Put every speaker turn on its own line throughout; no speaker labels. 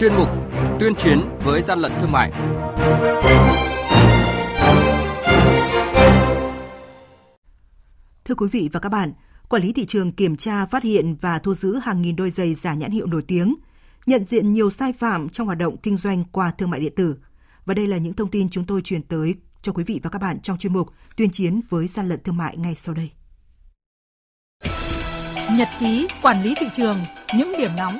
chuyên mục Tuyên chiến với gian lận thương mại.
Thưa quý vị và các bạn, quản lý thị trường kiểm tra phát hiện và thu giữ hàng nghìn đôi giày giả nhãn hiệu nổi tiếng, nhận diện nhiều sai phạm trong hoạt động kinh doanh qua thương mại điện tử. Và đây là những thông tin chúng tôi truyền tới cho quý vị và các bạn trong chuyên mục Tuyên chiến với gian lận thương mại ngay sau đây.
Nhật ký quản lý thị trường, những điểm nóng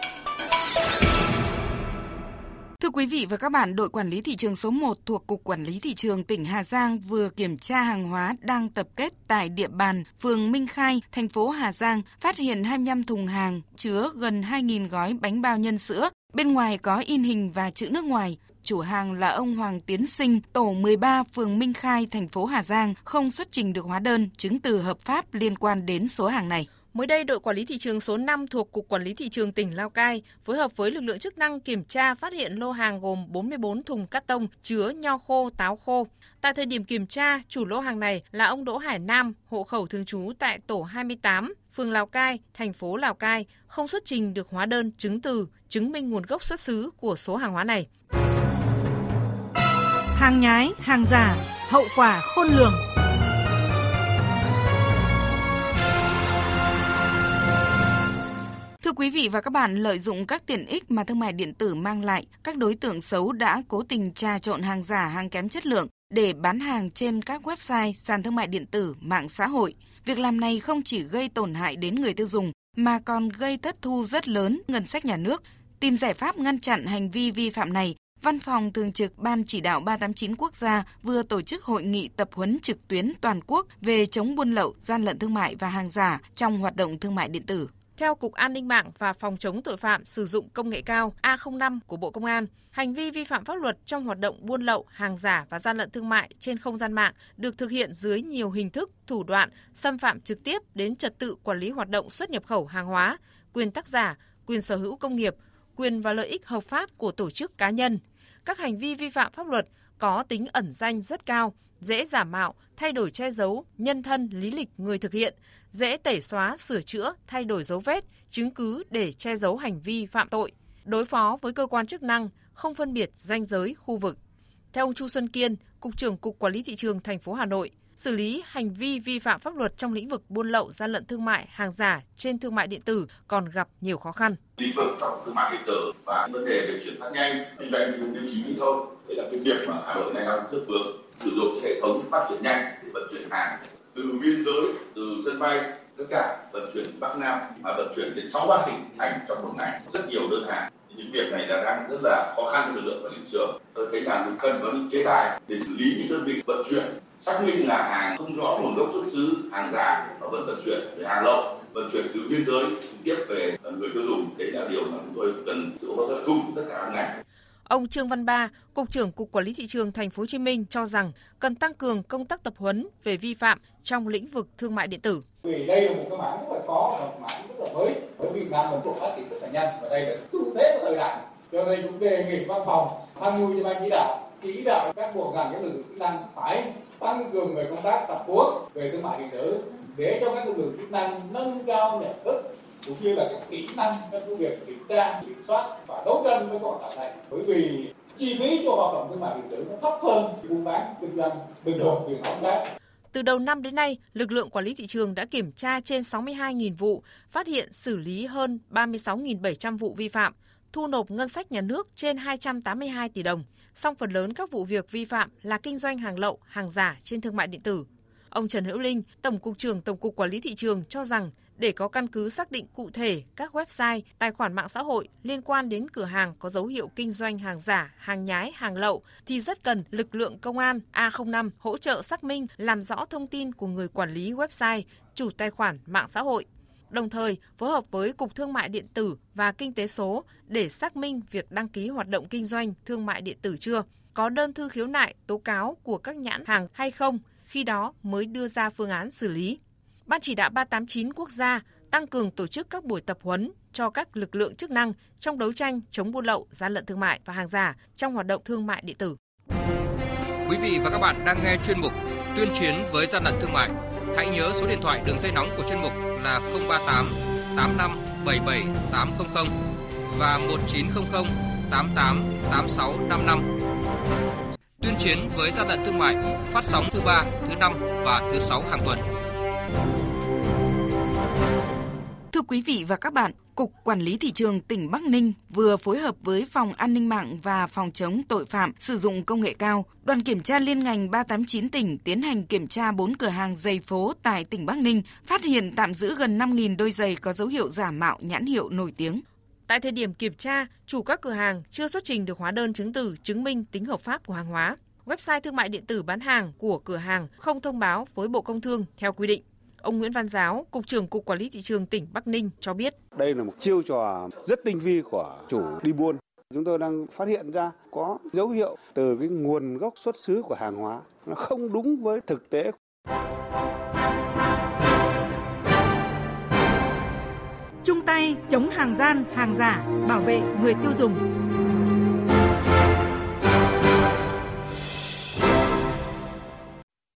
Thưa quý vị và các bạn, đội quản lý thị trường số 1 thuộc Cục Quản lý Thị trường tỉnh Hà Giang vừa kiểm tra hàng hóa đang tập kết tại địa bàn phường Minh Khai, thành phố Hà Giang, phát hiện 25 thùng hàng chứa gần 2.000 gói bánh bao nhân sữa. Bên ngoài có in hình và chữ nước ngoài. Chủ hàng là ông Hoàng Tiến Sinh, tổ 13 phường Minh Khai, thành phố Hà Giang, không xuất trình được hóa đơn, chứng từ hợp pháp liên quan đến số hàng này.
Mới đây, đội quản lý thị trường số 5 thuộc Cục Quản lý Thị trường tỉnh Lào Cai phối hợp với lực lượng chức năng kiểm tra phát hiện lô hàng gồm 44 thùng cắt tông chứa nho khô, táo khô. Tại thời điểm kiểm tra, chủ lô hàng này là ông Đỗ Hải Nam, hộ khẩu thường trú tại tổ 28, phường Lào Cai, thành phố Lào Cai, không xuất trình được hóa đơn chứng từ chứng minh nguồn gốc xuất xứ của số hàng hóa này.
Hàng nhái, hàng giả, hậu quả khôn lường.
Thưa quý vị và các bạn, lợi dụng các tiện ích mà thương mại điện tử mang lại, các đối tượng xấu đã cố tình trà trộn hàng giả, hàng kém chất lượng để bán hàng trên các website, sàn thương mại điện tử, mạng xã hội. Việc làm này không chỉ gây tổn hại đến người tiêu dùng mà còn gây thất thu rất lớn ngân sách nhà nước. Tìm giải pháp ngăn chặn hành vi vi phạm này, Văn phòng Thường trực Ban Chỉ đạo 389 Quốc gia vừa tổ chức hội nghị tập huấn trực tuyến toàn quốc về chống buôn lậu, gian lận thương mại và hàng giả trong hoạt động thương mại điện tử.
Theo Cục An ninh mạng và Phòng chống tội phạm sử dụng công nghệ cao A05 của Bộ Công an, hành vi vi phạm pháp luật trong hoạt động buôn lậu, hàng giả và gian lận thương mại trên không gian mạng được thực hiện dưới nhiều hình thức, thủ đoạn, xâm phạm trực tiếp đến trật tự quản lý hoạt động xuất nhập khẩu hàng hóa, quyền tác giả, quyền sở hữu công nghiệp, quyền và lợi ích hợp pháp của tổ chức cá nhân. Các hành vi vi phạm pháp luật có tính ẩn danh rất cao, dễ giả mạo, thay đổi che giấu, nhân thân, lý lịch người thực hiện, dễ tẩy xóa, sửa chữa, thay đổi dấu vết, chứng cứ để che giấu hành vi phạm tội, đối phó với cơ quan chức năng, không phân biệt danh giới khu vực. Theo ông Chu Xuân Kiên, Cục trưởng Cục Quản lý Thị trường thành phố Hà Nội, xử lý hành vi vi phạm pháp luật trong lĩnh vực buôn lậu, gian lận thương mại, hàng giả trên thương mại điện tử còn gặp nhiều khó khăn.
Lĩnh vực trong thương mại điện tử và vấn đề về chuyển phát nhanh, kinh doanh dùng tiêu chí lưu thông, đây là cái việc mà Hà Nội này đang rất vướng sử dụng hệ thống phát triển nhanh để vận chuyển hàng từ biên giới, từ sân bay tất cả vận chuyển Bắc Nam và vận chuyển đến sáu ba tỉnh thành trong một ngày. Rất nhiều đơn hàng. Những việc này là đang rất là khó khăn cho lực lượng quản lý trường. Tôi thấy là cũng cần có những chế tài để xử lý những đơn vị vận chuyển xác minh là hàng không rõ nguồn gốc xuất xứ hàng giả và vẫn vận chuyển về hàng lậu vận chuyển từ biên giới trực tiếp về người tiêu dùng. Đấy là điều mà chúng tôi cần sự hỗ trợ chung tất cả các ngành.
Ông Trương Văn Ba, Cục trưởng Cục Quản lý thị trường Thành phố Hồ Chí Minh cho rằng cần tăng cường công tác tập huấn về vi phạm trong lĩnh vực thương mại điện tử.
Vì đây là một cái mảng rất là khó, một mảng rất là mới. Bởi Việt Nam một cuộc phát triển rất là nhanh và đây là xu thế của thời đại. Cho nên cũng đề nghị văn phòng tham mưu cho ban chỉ đạo chỉ đạo các bộ ngành các lực lượng chức năng phải tăng cường về công tác tập huấn về thương mại điện tử để cho các lực lượng chức năng nâng cao nhận thức cũng như là các kỹ năng trong việc kiểm tra kiểm soát và đấu tranh với hoạt động này bởi vì chi phí cho hoạt động thương mại điện tử nó thấp hơn buôn bán kinh doanh bình thường truyền thống đấy
từ đầu năm đến nay, lực lượng quản lý thị trường đã kiểm tra trên 62.000 vụ, phát hiện xử lý hơn 36.700 vụ vi phạm, thu nộp ngân sách nhà nước trên 282 tỷ đồng. Song phần lớn các vụ việc vi phạm là kinh doanh hàng lậu, hàng giả trên thương mại điện tử. Ông Trần Hữu Linh, Tổng cục trưởng Tổng cục Quản lý thị trường cho rằng để có căn cứ xác định cụ thể các website, tài khoản mạng xã hội liên quan đến cửa hàng có dấu hiệu kinh doanh hàng giả, hàng nhái, hàng lậu thì rất cần lực lượng công an A05 hỗ trợ xác minh làm rõ thông tin của người quản lý website, chủ tài khoản mạng xã hội. Đồng thời, phối hợp với Cục Thương mại điện tử và Kinh tế số để xác minh việc đăng ký hoạt động kinh doanh thương mại điện tử chưa, có đơn thư khiếu nại, tố cáo của các nhãn hàng hay không, khi đó mới đưa ra phương án xử lý. Ban chỉ đạo 389 quốc gia tăng cường tổ chức các buổi tập huấn cho các lực lượng chức năng trong đấu tranh chống buôn lậu, gian lận thương mại và hàng giả trong hoạt động thương mại điện tử.
Quý vị và các bạn đang nghe chuyên mục Tuyên chiến với gian lận thương mại. Hãy nhớ số điện thoại đường dây nóng của chuyên mục là 038 85 77 800 và 1900 88 8655. Tuyên chiến với gian lận thương mại phát sóng thứ ba, thứ năm và thứ sáu hàng tuần.
Thưa quý vị và các bạn, Cục Quản lý Thị trường tỉnh Bắc Ninh vừa phối hợp với Phòng An ninh mạng và Phòng chống tội phạm sử dụng công nghệ cao, đoàn kiểm tra liên ngành 389 tỉnh tiến hành kiểm tra 4 cửa hàng giày phố tại tỉnh Bắc Ninh, phát hiện tạm giữ gần 5.000 đôi giày có dấu hiệu giả mạo nhãn hiệu nổi tiếng.
Tại thời điểm kiểm tra, chủ các cửa hàng chưa xuất trình được hóa đơn chứng từ chứng minh tính hợp pháp của hàng hóa. Website thương mại điện tử bán hàng của cửa hàng không thông báo với Bộ Công Thương theo quy định. Ông Nguyễn Văn Giáo, Cục trưởng Cục Quản lý Thị trường tỉnh Bắc Ninh cho biết.
Đây là một chiêu trò rất tinh vi của chủ đi buôn. Chúng tôi đang phát hiện ra có dấu hiệu từ cái nguồn gốc xuất xứ của hàng hóa nó không đúng với thực tế.
Chung tay chống hàng gian, hàng giả, bảo vệ người tiêu dùng.